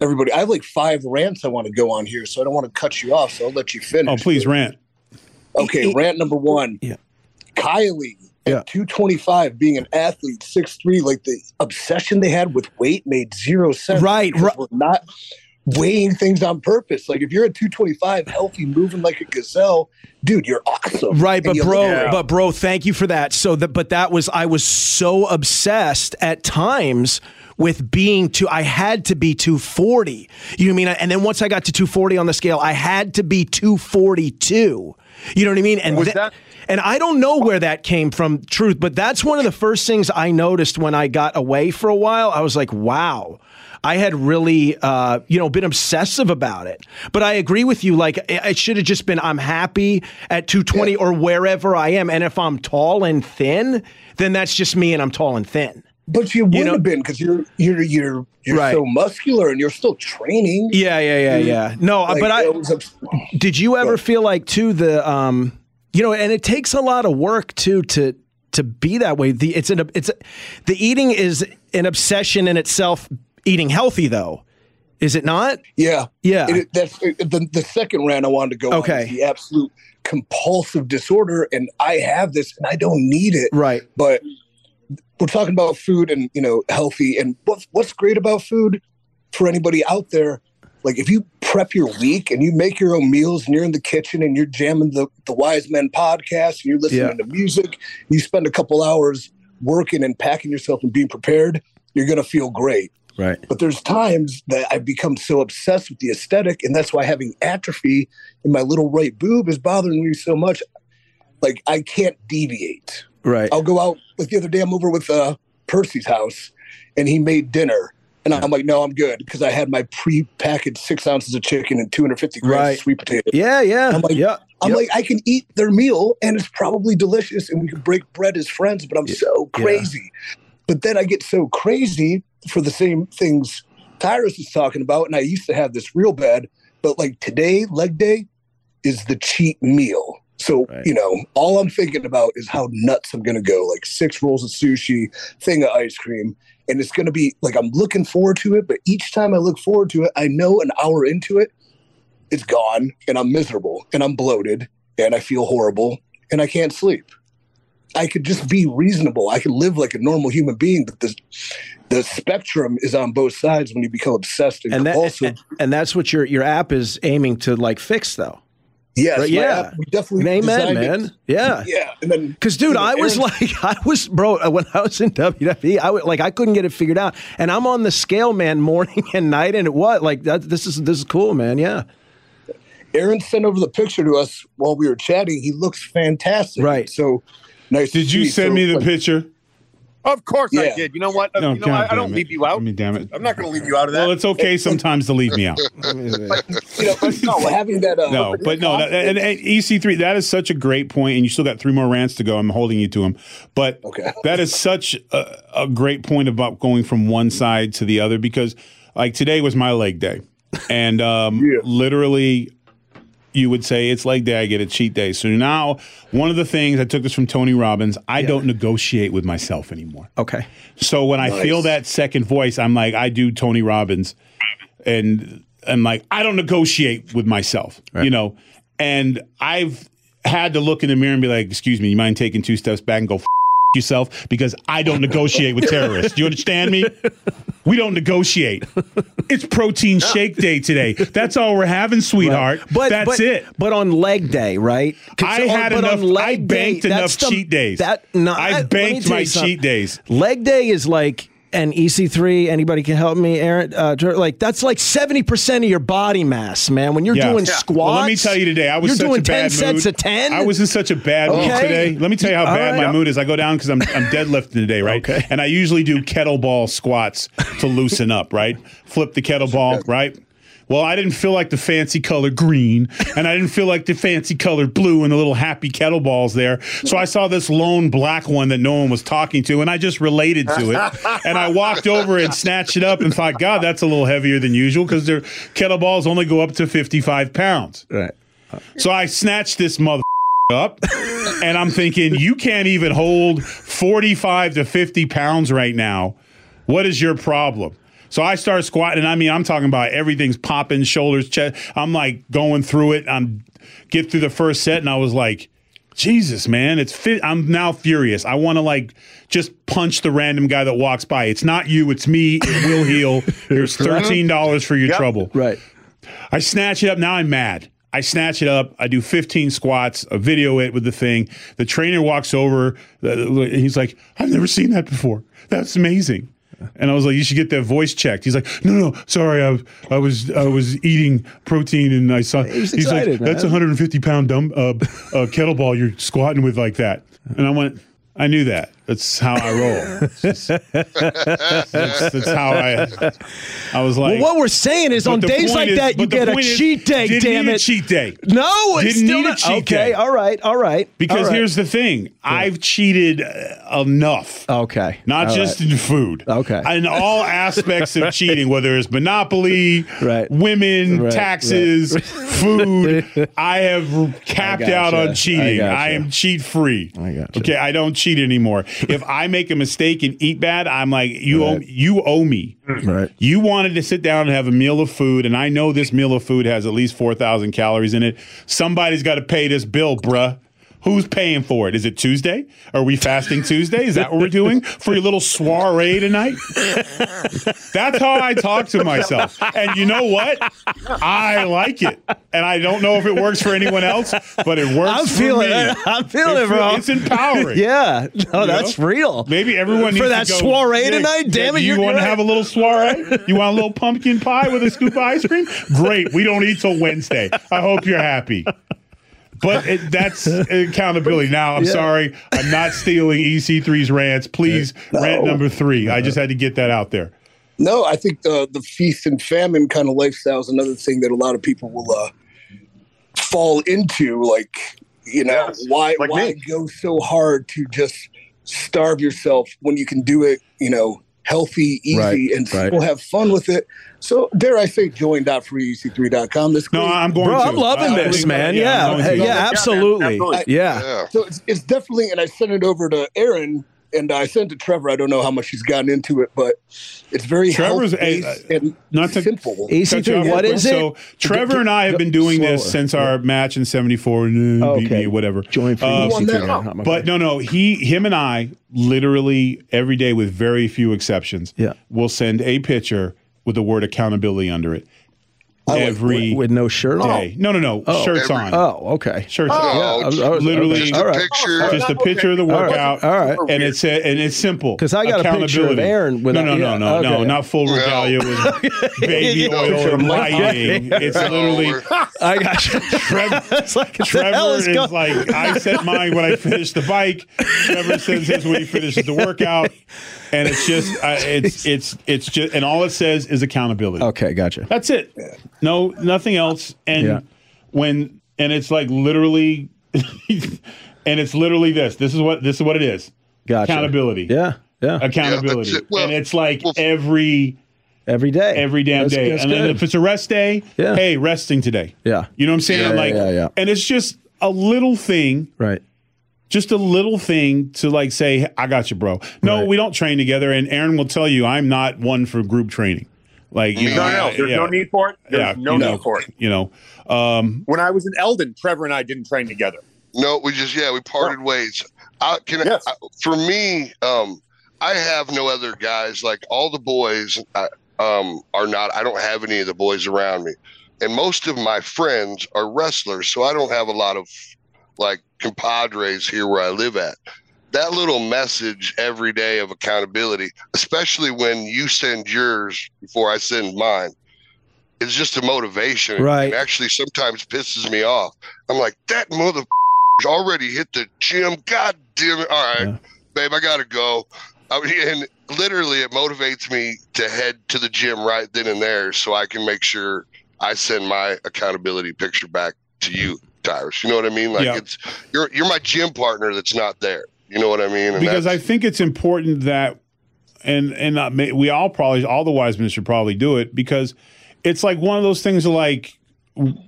everybody. I have like five rants I want to go on here, so I don't want to cut you off. So I'll let you finish. oh please rant. Okay, rant number one. Yeah. Kylie Yeah. at 225 being an athlete, six three, like the obsession they had with weight made zero sense. Right, right. We're not weighing things on purpose. Like if you're at 225, healthy, moving like a gazelle, dude, you're awesome. Right, but bro, but bro, thank you for that. So that, but that was I was so obsessed at times with being two. I had to be 240. You know what I mean? And then once I got to 240 on the scale, I had to be 242. You know what I mean? And that- and I don't know where that came from, truth, but that's one of the first things I noticed when I got away for a while. I was like, wow. I had really, uh, you know, been obsessive about it. But I agree with you. Like, it it should have just been I'm happy at 220 or wherever I am. And if I'm tall and thin, then that's just me and I'm tall and thin. But you would know- have been because you're you're you're you're Right. so muscular and you're still training. Yeah, yeah, yeah, yeah. No, Like, but I abs- did you ever feel like too the um you know and it takes a lot of work too to to be that way the it's an it's a, the eating is an obsession in itself eating healthy though Is it not? Yeah, Yeah. It, that's it, the the second rant I wanted to go. Okay. the absolute compulsive disorder, and I have this, and I don't need it. right. But we're talking about food and you know healthy, and what's what's great about food for anybody out there. Like if you prep your week and you make your own meals and you're in the kitchen and you're jamming the the Wise Men podcast and you're listening Yeah. to music, you spend a couple hours working and packing yourself and being prepared, you're gonna feel great. Right. But there's times that I've become so obsessed with the aesthetic, and that's why having atrophy in my little right boob is bothering me so much. Like I can't deviate. Right. I'll go out like the other day. I'm over with uh, Percy's house, and he made dinner, and I'm like, no, I'm good because I had my pre-packaged six ounces of chicken and 250 grams Right. of sweet potato. Yeah, yeah. I'm like- yeah. I'm Yep. like, I can eat their meal, and it's probably delicious, and we can break bread as friends. But I'm so Yeah. crazy. But then I get so crazy for the same things Tyrus is talking about, and I used to have this real bad. But like today, leg day is the cheat meal. So, Right. you know, all I'm thinking about is how nuts I'm going to go like six rolls of sushi, thing of ice cream. And it's going to be like I'm looking forward to it. But each time I look forward to it, I know an hour into it, it's gone and I'm miserable and I'm bloated and I feel horrible and I can't sleep. I could just be reasonable. I could live like a normal human being, but the the spectrum is on both sides when you become obsessed and, And that compulsive. and that's what your your app is aiming to like fix though. Yes, right, yeah. app, we definitely Amen, designed it. man. Yeah. Yeah, and then Cause, dude, you know, I was Aaron- like, I was, bro, uh, when I was in WWE, I was like, I couldn't get it figured out, and I'm on the scale, man, morning and night, and it what, like, that, this is this is cool, man. Yeah, Aaron sent over the picture to us while we were chatting. He looks fantastic. Right. So nice. to Did you see. send So, me the like, picture? Of course I did. You know what? No, you know, God I, I don't it. leave you out. I mean, damn it. I'm not going to leave you out of that. Well, it's okay sometimes to leave me out. You know, but no, having that. Uh, No, but no, that, and, and EC3, that is such a great point, and you still got three more rants to go. I'm holding you to them, but Okay. that is such a, a great point about going from one side to the other because, like, today was my leg day, and um, Yeah. literally, you would say it's leg day. I get a cheat day. So now, one of the things I took this from Tony Robbins. I don't negotiate with myself anymore. okay, So when I feel that second voice, I'm like, I do Tony Robbins, and I'm like, I don't negotiate with myself, you know. And I've had to look in the mirror and be like, "Excuse me, you mind taking two steps back and go f- yourself?" Because I don't negotiate with terrorists. Do you understand me? We don't negotiate. It's protein shake day today. That's all we're having, sweetheart. but that's but, it. But on leg day, right? I had on enough. I day, banked enough that's the- cheat days. That no, I- me banked my cheat days. Leg day is like an EC3. Anybody can help me, Aaron. Uh, like that's like seventy percent of your body mass, man. When you're Yeah. doing Yeah. squats, Well, let me tell you today, I was you're such doing a bad ten mood. sets of ten. I was in such a bad mood today. Let me tell you how All bad right. my mood is. I go down because I'm I'm deadlifting today, right? Okay. And I usually do kettlebell squats to loosen up, right? Flip the kettleball, right? Well, I didn't feel like the fancy color green, and I didn't feel like the fancy color blue and the little happy kettlebells there. So I saw this lone black one that no one was talking to, and I just related to it. And I walked over and snatched it up and thought, God, that's a little heavier than usual because their kettlebells only go up to 55 pounds. right. So I snatched this mother up, and I'm thinking, you can't even hold 45 to 50 pounds right now. What is your problem? So I start squatting, and I mean, I'm talking about everything's popping, shoulders, chest. I'm like going through it. I'm get through the first set, and I was like, Jesus, man, it's fit. I'm now furious. I want to like just punch the random guy that walks by. It's not you, it's me. It will heal. Here's thirteen dollars for your trouble. Right. I snatch it up. Now I'm mad. I snatch it up. I do 15 squats, I video it with the thing. The trainer walks over. uh, He's like, I've never seen that before. That's amazing. And I was like, you should get that voice checked. He's like, no, no, sorry, I, I was I was eating protein and I saw. He's he's like, excited, that's a 150 pound dumb uh, uh, kettlebell you're squatting with like that. And I went, I knew that. That's how I roll. Just- that's, that's how I. I was like, Well, what we're saying is on days like is- that, you get a point is, cheat day. didn't Damn need a it! cheat day. No, it's Didn't still need a cheat okay. day. All right. All right. Because all right. here's the thing: I've cheated uh, enough. okay. Not All just right. in food. Okay. In all aspects of cheating, whether it's monopoly, Right. women, Right, taxes, food, I have capped gotcha. out on cheating. gotcha. I am cheat free. I gotcha. Okay, I don't cheat anymore. If I make a mistake and eat bad, I'm like, you owe you owe me. Mm. Right. You wanted to sit down and have a meal of food, and I know this meal of food has at least four thousand calories in it. Somebody's got to pay this bill, bruh. Who's paying for it? Is it Tuesday? Are we fasting Tuesday? Is that what we're doing for your little soiree tonight? That's how I talk to myself. And you know what? I like it. And I don't know if it works for anyone else, but it works I'm for feeling me. it. I'm feeling it, It's- bro. It's empowering. Yeah. No, You that's know? real. Maybe everyone For needs that to go, soiree yeah, tonight? Damn it, You want to have a little soiree? You want a little pumpkin pie with a scoop of ice cream? Great. We don't eat till Wednesday. I hope you're happy. But it, that's accountability. Now, I'm Yeah. sorry. I'm not stealing EC3's rants. Please, rant number three. I just had to get that out there. No, I think the the feast and famine kind of lifestyle is another thing that a lot of people will uh, fall into. Like, you know, Yes, why like why me. go so hard to just starve yourself when you can do it? You know, healthy, easy, Right, and right. still have fun with it. So, dare I say, join.freeec3.com. This No, I'm going Bro, to. I'm loving I- I this, think- man. I'm Yeah. going Hey. Yeah, absolutely. absolutely. Yeah. Yeah. So it's, it's definitely, and I sent it over to Aaron, and I sent to Trevor. I don't know how much he's gotten into it, but it's very Trevor's a- health-based and not to- simple. Cut you EC3, off what real it? So Trevor and I have been doing this Slower. since our match in '74, and uh, beat Okay. me, whatever. Join for Uh, won that? EC3. Not But no, no, he, him, and I, literally every day, with very few exceptions, Yeah. will send a picture with the word accountability under it every with no shirt on. day. No, no, no, oh. shirts Every- on, Oh, okay. shirts Oh, on. Yeah, just I was- literally oh, just a right. picture. just a picture of the workout. All right. And it's a, and it's simple. 'Cause I got a picture of Accountability. Aaron with no, a- no, no, yeah, no, no, okay. not full regalia with baby oil picture or of Mike. lighting. It's literally I got you. Trevor, It's like, what the hell Trevor is is like, I set mine when I finish the bike. Trevor sends his when he finishes the workout, and it's just, uh, it's, it's, it's just, and all it says is accountability. Okay, gotcha. That's it. No, nothing else. And Yeah. when, and it's like literally, and it's literally this. This is what this is what it is. Gotcha. Accountability. Yeah, yeah. Accountability. Yeah, it. Well- and it's like well- every Every day. every damn That's- day. that's and then if it's a rest day, Yeah. hey, resting today. Yeah. You know what I'm saying? Yeah, like, yeah, yeah. and it's just a little thing, Right. Just a little thing to like say, I got you, bro. No, Right. we don't train together. And Aaron will tell you, I'm not one for group training. Like, you know, No, no, there's yeah, no need for it. There's Yeah, no you know. need for it. You know, um, When I was in Eldon, Trevor and I didn't train together. No, we just yeah, we parted ways. I can Yes. I, for me, um, I have no other guys. Like all the boys, I, um, are not. I don't have any of the boys around me, and most of my friends are wrestlers, so I don't have a lot of like compadres here where I live at. That little message every day of accountability, especially when you send yours before I send mine, is just a motivation. Right. It actually sometimes pisses me off. I'm like, that mother already hit the gym. God damn it. All right, Yeah. babe, I got to go. I mean, and literally, it motivates me to head to the gym right then and there so I can make sure I send my accountability picture back to you, Tyrus. You know what I mean? Like, Yeah. it's you're you're my gym partner that's not there. You know what I mean? And because I think it's important that, and and uh, may- we all probably all the wise men should probably do it because it's like one of those things. Like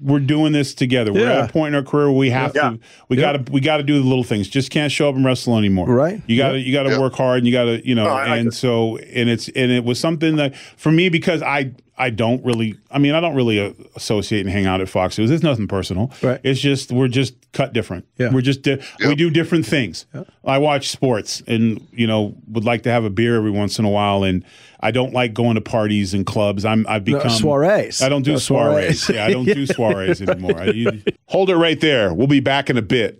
we're doing this together. We're at a point in our career where we have Yeah. to. We Yeah. got to. We got to do the little things. Just can't show up and wrestle anymore. Right. You got to. You got to Yep. work hard, and you got to. You know. No, I and it. so, and it's and it was something that for me because I. I don't really. I mean, I don't really uh, associate and hang out at Fox News. It's nothing personal. Right. It's just we're just cut different. Yeah. We're just di- we do different things. I watch sports and you know would like to have a beer every once in a while, and I don't like going to parties and clubs. I'm I've No, become soirees. I don't do No, soirees. soirees. Yeah, I don't do soirees anymore. I, you, hold it right there. We'll be back in a bit.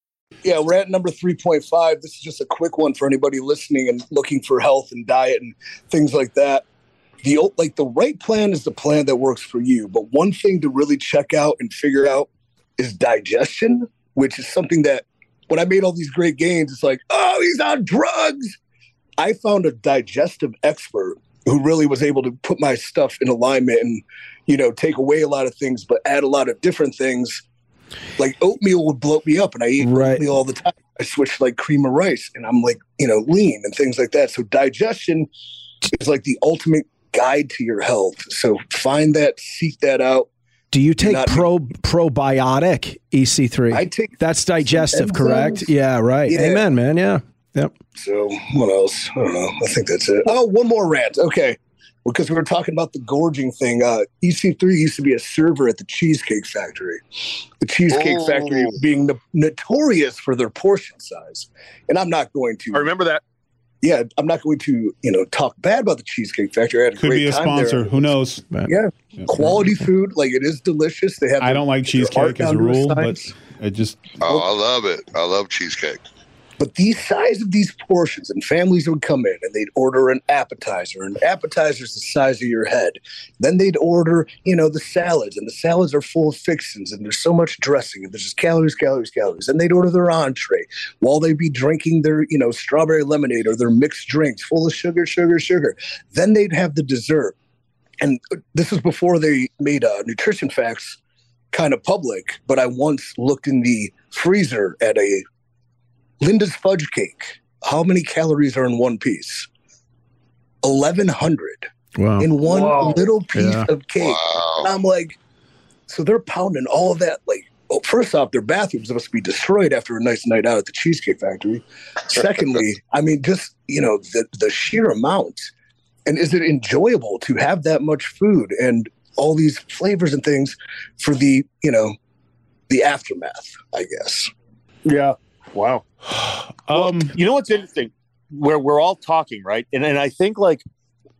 Yeah, we're at number 3.5. This is just a quick one for anybody listening and looking for health and diet and things like that. The like the right plan is the plan that works for you, but one thing to really check out and figure out is digestion, which is something that when I made all these great gains, it's like, oh, he's on drugs. I found a digestive expert who really was able to put my stuff in alignment and, you know, take away a lot of things, but add a lot of different things. Like oatmeal would bloat me up, and I eat Right. oatmeal all the time. I switch like cream of rice, and I'm like, you know, lean and things like that. So digestion is like the ultimate guide to your health. So find that, seek that out. Do you take Not- pro probiotic EC3? I take That's digestive, correct? Yeah, right. Yeah. Amen, man. Yeah. Yep. So what else? I don't know. I think that's it. Oh, one more rant. Okay. Because we were talking about the gorging thing. Uh, EC3 used to be a server at the Cheesecake Factory. The Cheesecake Oh. Factory being no- notorious for their portion size. And I'm not going to, I remember that. yeah, I'm not going to, you know, talk bad about the Cheesecake Factory. I had a Could great be a time sponsor. There. Who knows? Yeah, quality food. Like it is delicious. They have. I don't like cheesecake as a to rule, but science. it just Oh, I love it. I love cheesecake. But the size of these portions, and families would come in and they'd order an appetizer. An appetizer's the size of your head. Then they'd order, you know, the salads, and the salads are full of fixings, and there's so much dressing, and there's just calories, calories, calories. And they'd order their entree while they'd be drinking their, you know, strawberry lemonade or their mixed drinks full of sugar, sugar, sugar. Then they'd have the dessert. And this was before they made uh, nutrition facts kind of public. But I once looked in the freezer at a Linda's fudge cake. How many calories are in one piece? 1100 Wow. in one Whoa. little piece Yeah. of cake. And Wow. I'm like, so they're pounding all of that. Like, well, first off, their bathrooms must be destroyed after a nice night out at the Cheesecake Factory. Secondly, I mean, just, you know, the, the sheer amount. And is it enjoyable to have that much food and all these flavors and things for the, you know, the aftermath, I guess. Yeah. Wow. um You know what's interesting? Where we're all talking, right? And and I think like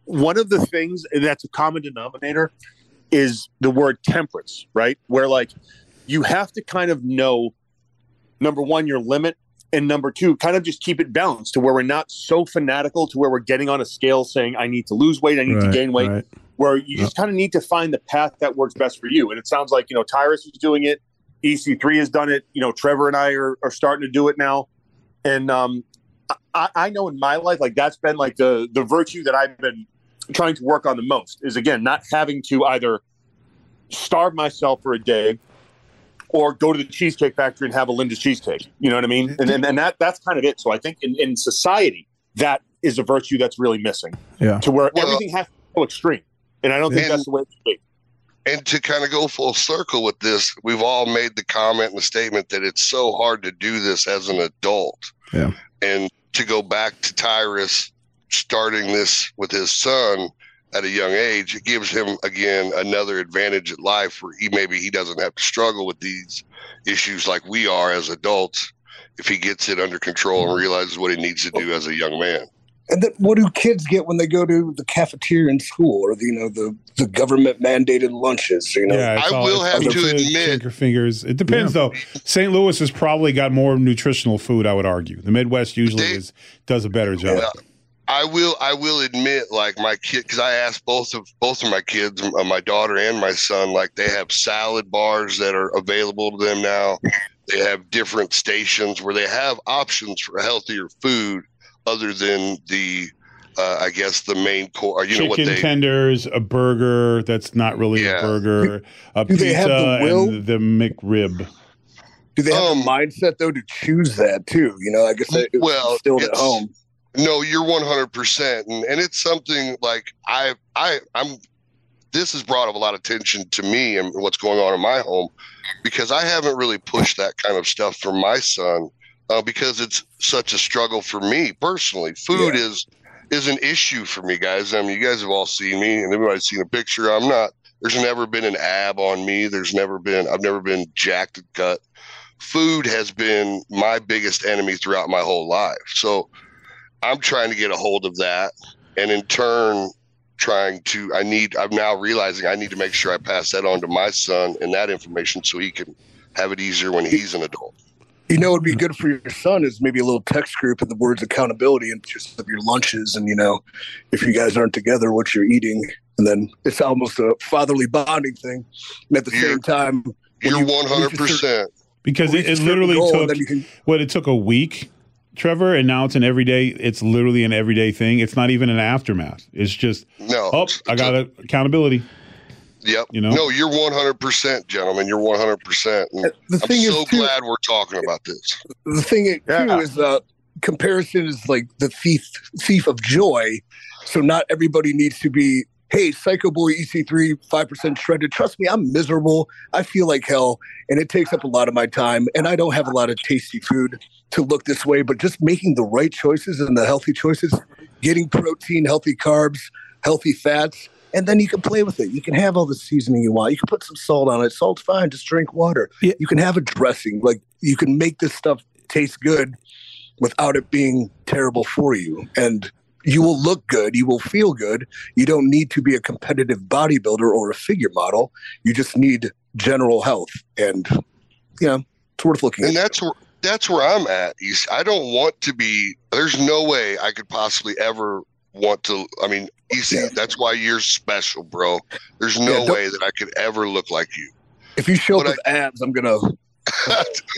one of the things that's a common denominator is the word temperance, right? Where like you have to kind of know number one, your limit, and number two, kind of just keep it balanced to where we're not so fanatical to where we're getting on a scale saying, I need to lose weight, I need to gain weight, right. where you just kind of need to find the path that works best for you. And it sounds like, you know, Tyrus is doing it. EC3 has done it. You know, Trevor and I are, are starting to do it now. And um, I, I know in my life, like that's been like the, the virtue that I've been trying to work on the most is again, not having to either starve myself for a day or go to the cheesecake factory and have a Linda's cheesecake. You know what I mean? And, and, and that, that's kind of it. So I think in, in society, that is a virtue that's really missing Yeah. to where Well- everything has to go extreme. And I don't think And- that's the way it should be. And to kind of go full circle with this, we've all made the comment and the statement that it's so hard to do this as an adult. Yeah. And to go back to Tyrus starting this with his son at a young age, it gives him again another advantage at life where he maybe he doesn't have to struggle with these issues like we are as adults if he gets it under control and realizes what he needs to do as a young man. And then what do kids get when they go to the cafeteria in school or the, you know the the government mandated lunches? You know, yeah, I all- will have to pizza, admit- shake your fingers. It depends though. St. Louis has probably got more nutritional food. I would argue the Midwest usually They- is does a better job. Yeah. I will. I will admit, like my kid, because I asked both of both of my kids, uh, my daughter and my son, like they have salad bars that are available to them now. They have different stations where they have options for healthier food, other than the, uh, I guess the main core. You know what Chicken they? tenders, a burger that's not really Yeah. a burger, a Do they have the pizza, will? and the McRib. do they have um, a mindset though to choose that too? You know, I guess that Well, instilled at home. No, you're 100, percent and and it's something like I I I'm. This has brought up a lot of attention to me and what's going on in my home, because I haven't really pushed that kind of stuff for my son, uh, because it's such a struggle for me personally. Food Yeah. is is an issue for me, guys. I mean, you guys have all seen me, and everybody's seen a picture. I'm not. There's never been an ab on me. There's never been. I've never been jacked and cut. Food has been my biggest enemy throughout my whole life. So I'm trying to get a hold of that, and in turn, trying to. I need. I'm now realizing I need to make sure I pass that on to my son and that information so he can have it easier when he's an adult. You know, it'd be good for your son is maybe a little text group and the words accountability and just of your lunches and you know, if you guys aren't together, what you're eating, and then it's almost a fatherly bonding thing. And at the You're- same time, when You're 100. reach a certain- percent because it, it literally goal, took can- what it took a week, Trevor, and now it's an everyday. It's literally an everyday thing. It's not even an aftermath. It's just No. oh, I got a accountability. Yep. You know? No, you're 100%, gentlemen. You're 100%. And The I'm thing is, so too- glad we're talking about this. the thing too Yeah. is uh, comparison is like the thief thief of joy. So not everybody needs to be. Hey, Psycho Boy EC3 five percent shredded. Trust me, I'm miserable. I feel like hell, and it takes up a lot of my time. And I don't have a lot of tasty food to look this way. But just making the right choices and the healthy choices, getting protein, healthy carbs, healthy fats, and then you can play with it. You can have all the seasoning you want. You can put some salt on it. Salt's fine. Just drink water. Yeah. You can have a dressing. Like you can make this stuff taste good without it being terrible for you. And you will look good. You will feel good. You don't need to be a competitive bodybuilder or a figure model. You just need general health. And, you know, it's worth looking And at. that's where that's where I'm at. I don't want to be. There's no way I could possibly ever want to. I mean, EC. Yeah. That's why you're special, bro. There's no Yeah, way that I could ever look like you. If you show up But with abs, I'm going to.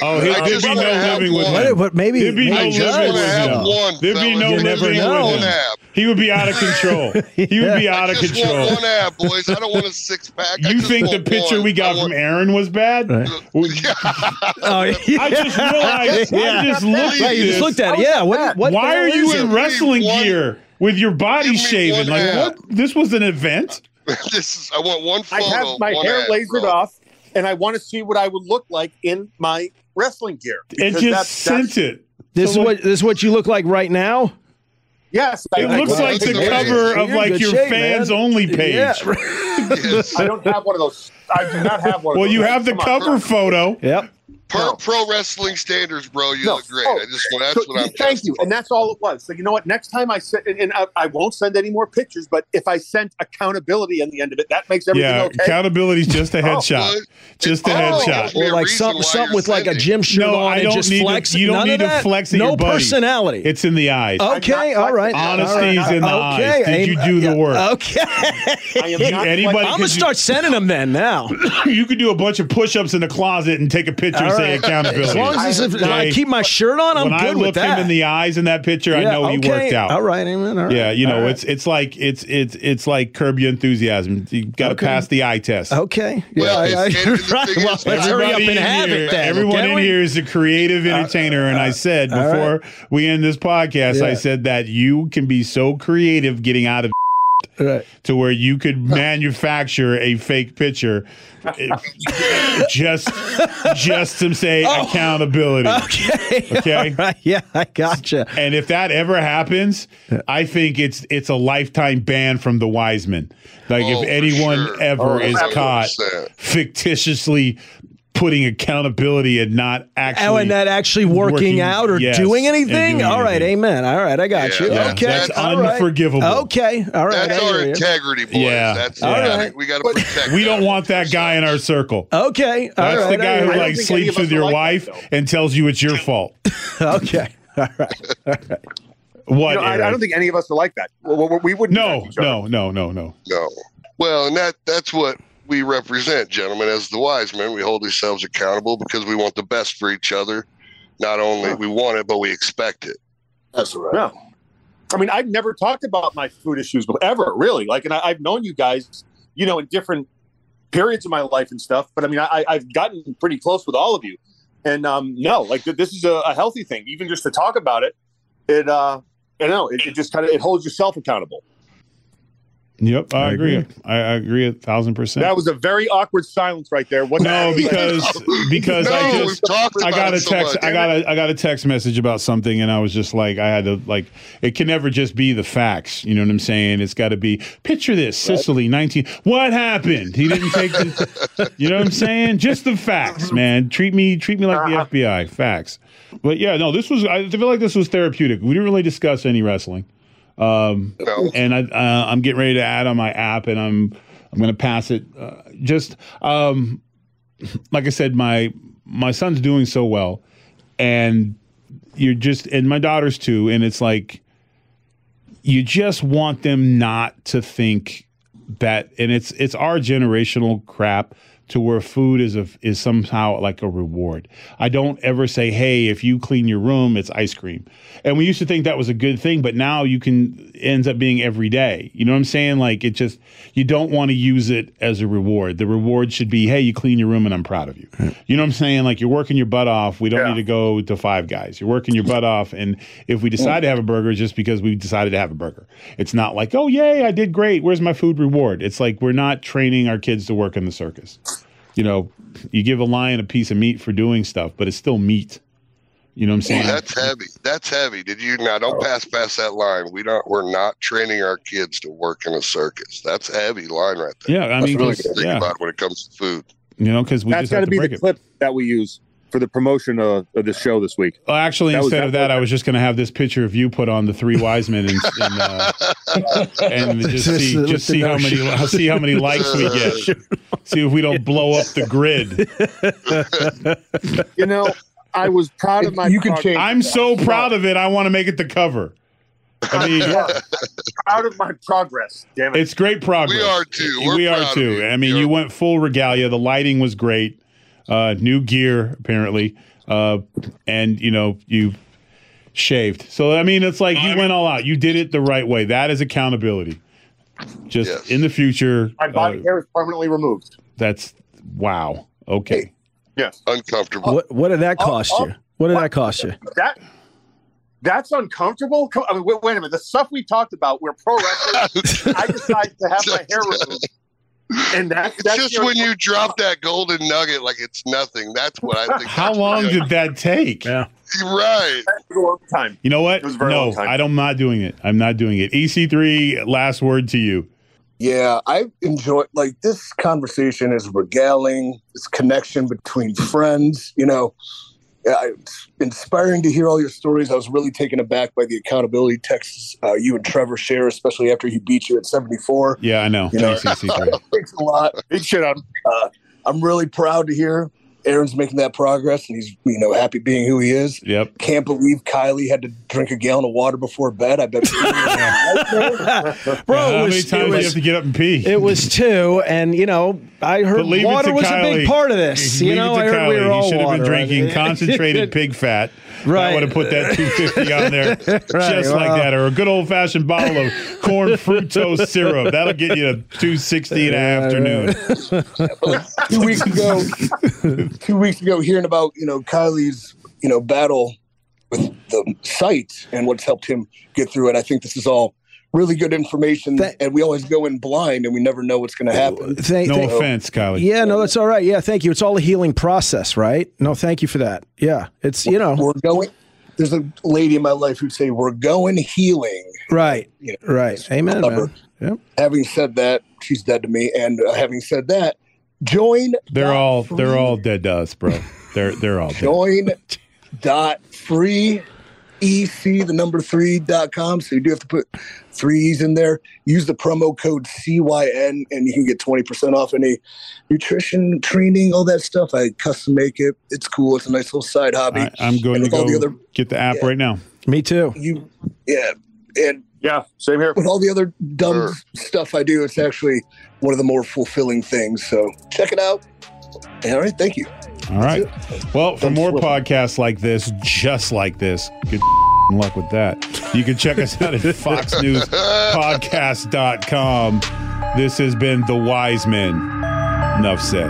Oh, I there'd just be no have living with. What, him. But maybe There'd be no I living with want to have him. one. There'd be no I just living want with him. He would be out of control. He would be out I of just control. want one ab, boys. I don't want a six pack. You just think the picture one. we got I from Aaron was bad? Right. Oh, yeah. I just realized. I just looked Yeah, at this. just looked at it. Yeah. What? what Why are you in wrestling gear with your body Give me shaven? Like ab. what? This was an event. this is. I want one I have my hair ab, lasered bro. off, and I want to see what I would look like in my wrestling gear. And just that's- sent that's- it. This is what this is what you look like right now. Yes, It I, looks Well, like the amazing. cover of like your shape, fans man. only page. Yeah. Yes. I don't have one of those. I do not have one. Well, of those. you have the Come on, cover bro. photo. Yep. Per No. pro wrestling standards, bro, you No. look great. Oh, I just that's So, what I'm. thank you, and that's all it was. So you know what? Next time I send, and, and I, I won't send any more pictures. But if I sent accountability in the end of it, that makes everything Yeah, okay. accountability is just a headshot. What? Just a Oh, headshot. Oh, gives me a Or like reason some, why something you're with like a gym shirt No, on I don't just need to- flex. you don't need to flex no your buddy. personality. It's in the eyes. okay. All right. flexing. Honesty's all right. in the okay. eyes. Did you do the work? Okay. I am Anybody- I'm gonna start sending them then. Now, you could do a bunch of push-ups in the closet and take a picture and All say accountability. as long as this, if I keep my shirt on, I'm when good I with looked that. him in the eyes in that picture, I Yeah, know he worked out. All right, amen. All right. Yeah, you know, All right. it's it's like it's it's it's like curb your enthusiasm. You got to Okay. pass the eye test. okay. Yeah, Well, I, I, and- and right. Well, let's hurry up Everybody and in have here- it then. Everyone in we? here is a creative uh, uh, entertainer, and I said all before we end this podcast, I said that you can be so creative getting out of Right. to where you could manufacture a fake picture just just to say oh. accountability. Okay. Okay. All right. Yeah, I gotcha. And if that ever happens, I think it's it's a lifetime ban from the Wiseman. Like Oh, if anyone sure. ever Oh, is caught fictitiously putting accountability and not oh, actually Oh, and not actually working, working- out or yes, doing anything? doing all right, anything. amen. All right, I got Yeah, you. Yeah, okay, that's all right. unforgivable. Okay, all right. That's our integrity, boys. Yeah. That's All yeah, right. we got to protect. we don't want that guy in our circle. Okay, all That's right. the guy who hear like sleeps with your like wife that, and tells you it's your fault. Okay, all right. What? You know, I, I don't think any of us are like that. We, we, we wouldn't. no, do that to each other. no, no, no, no. No. Well, and that that's what we represent, gentlemen. As the wise men, we hold ourselves accountable because we want the best for each other. Not only we want it, but we expect it. That's right. No. I mean, I've never talked about my food issues before, ever, really. Like, and I, I've known you guys, you know, in different periods of my life and stuff. But I mean, I, I've gotten pretty close with all of you. And um, no, like this is a, a healthy thing. Even just to talk about it, it, uh, I don't know, it, it just kind of it holds yourself accountable. Yep, I, I agree. agree. I, I agree a thousand percent. That was a very awkward silence right there. What no, because because no, I just talked I got it a so text. much. I got a I got a text message about something, and I was just like, I had to like, it can never just be the facts. You know what I'm saying? It's got to be. Picture this: Sicily, 19. What happened? He didn't take the. you know what I'm saying? Just the facts, man. Treat me treat me like the uh-huh. FBI. Facts. But yeah, no, this was. I feel like this was therapeutic. We didn't really discuss any wrestling. Um, No. and I, uh, I'm getting ready to add on my app, and I'm I'm going to pass it. Uh, just um, like I said, my my son's doing so well, and you're just and my daughters too, and it's like you just want them not to think that, and it's it's our generational crap to where food is a, is somehow like a reward. I don't ever say, "Hey, if you clean your room, it's ice cream." And we used to think that was a good thing, but now you can ends up being every day. You know what I'm saying? Like it just you don't want to use it as a reward. The reward should be, "Hey, you clean your room and I'm proud of you." You know what I'm saying? Like you're working your butt off. We don't Yeah. need to go to Five Guys. You're working your butt off and if we decide to have a burger it's just because we decided to have a burger. It's not like, "Oh, yay, I did great. Where's my food reward?" It's like we're not training our kids to work in the circus you know, you give a lion a piece of meat for doing stuff, but it's still meat. You know what I'm saying? That's heavy. That's heavy. Did you now? Don't oh. pass past that line. We don't. We're not training our kids to work in a circus. That's a heavy line right there. yeah, I mean, really 'cause- good to think yeah, about when it comes to food. you know, because we That's just got have to to be break the it. clip that we use for the promotion of, of the show this week. Well, actually, That instead that of that, was- I was just going to have this picture of you put on the three wise men and and, uh, and just Just see just see how many see how many likes we get. See if we don't blow up the grid. You know, I was proud of my. You can change- I'm so proud of it. I want to make it the cover. I mean, proud of my progress. Damn it! It's great progress. We are too. We're we are too. I mean, You're- you went full regalia. The lighting was great. Uh, new gear apparently, uh, and you know you shaved. So I mean, it's like you went all out. You did it the right way. That is accountability. Just Yes. in the future, my body uh, hair is permanently removed. that's wow. Okay. Yes, uncomfortable. What what did that cost oh, you? What did that cost you? that that's uncomfortable. Come, I mean, wait, wait a minute. The stuff we talked about, where pro wrestlers, I decided to have my hair removed, and that, It's that's just when you drop that golden nugget like it's nothing. That's what I think. How long did that take? Yeah. You're right. A long time. You know what? It was a very no, long time. I don't, I'm not doing it. I'm not doing it. EC3, last word to you. Yeah, I enjoy like this conversation is regaling, this connection between friends. You know, Yeah, it's inspiring to hear all your stories. I was really taken aback by the accountability texts uh, you and Trevor share, especially after he beat you at 74. Yeah, I know. You know, EC3. Thanks a lot. Big shit on. Uh, I'm really proud to hear Aaron's making that progress, and he's you know happy being who he is. Yep. Can't believe Kylie had to drink a gallon of water before bed. I bet. Bro, How it many was, times it do you have to get up and pee? It was two, and you know, I heard But leave it water to was a big part of this. You Leave know, I to heard we were all you should have been water. drinking concentrated pig fat. Right. I would have put that 250 on there Right, just like well. that. Or a good old fashioned bottle of corn fructose syrup. That'll get you to 260 in the afternoon. two weeks ago, two weeks ago, hearing about you know Kylie's you know battle with the site and what's helped him get through it. I think this is all really good information, Thank- and we always go in blind and we never know what's going to happen. Thank, No thank- offense, Kylie. Yeah, no, that's all right. Yeah, thank you. It's all a healing process, right? No, thank you for that. Yeah, it's you know, We're going. There's a lady in my life who'd say, "We're going healing." right, You know, right. Amen, man. Yep. having said that, she's dead to me. And uh, having said that, join. They're all free- they're all dead to us, bro. They're they're all dead. join dot free ec the number three dot com so you do have to put threes in there use the promo code cyn and you can get 20% off any nutrition training all that stuff i custom make it it's cool it's a nice little side hobby I, I'm going And to with all go the other get the app Yeah. right now. Me too. you yeah and Yeah, same here. with all the other dumb Sure. stuff i do it's actually one of the more fulfilling things so check it out all right thank you All right. Well, for Thanks more for- podcasts like this, just like this, good luck with that. You can check us out at foxnewspodcast.com. This has been The Wise Men. Enough said.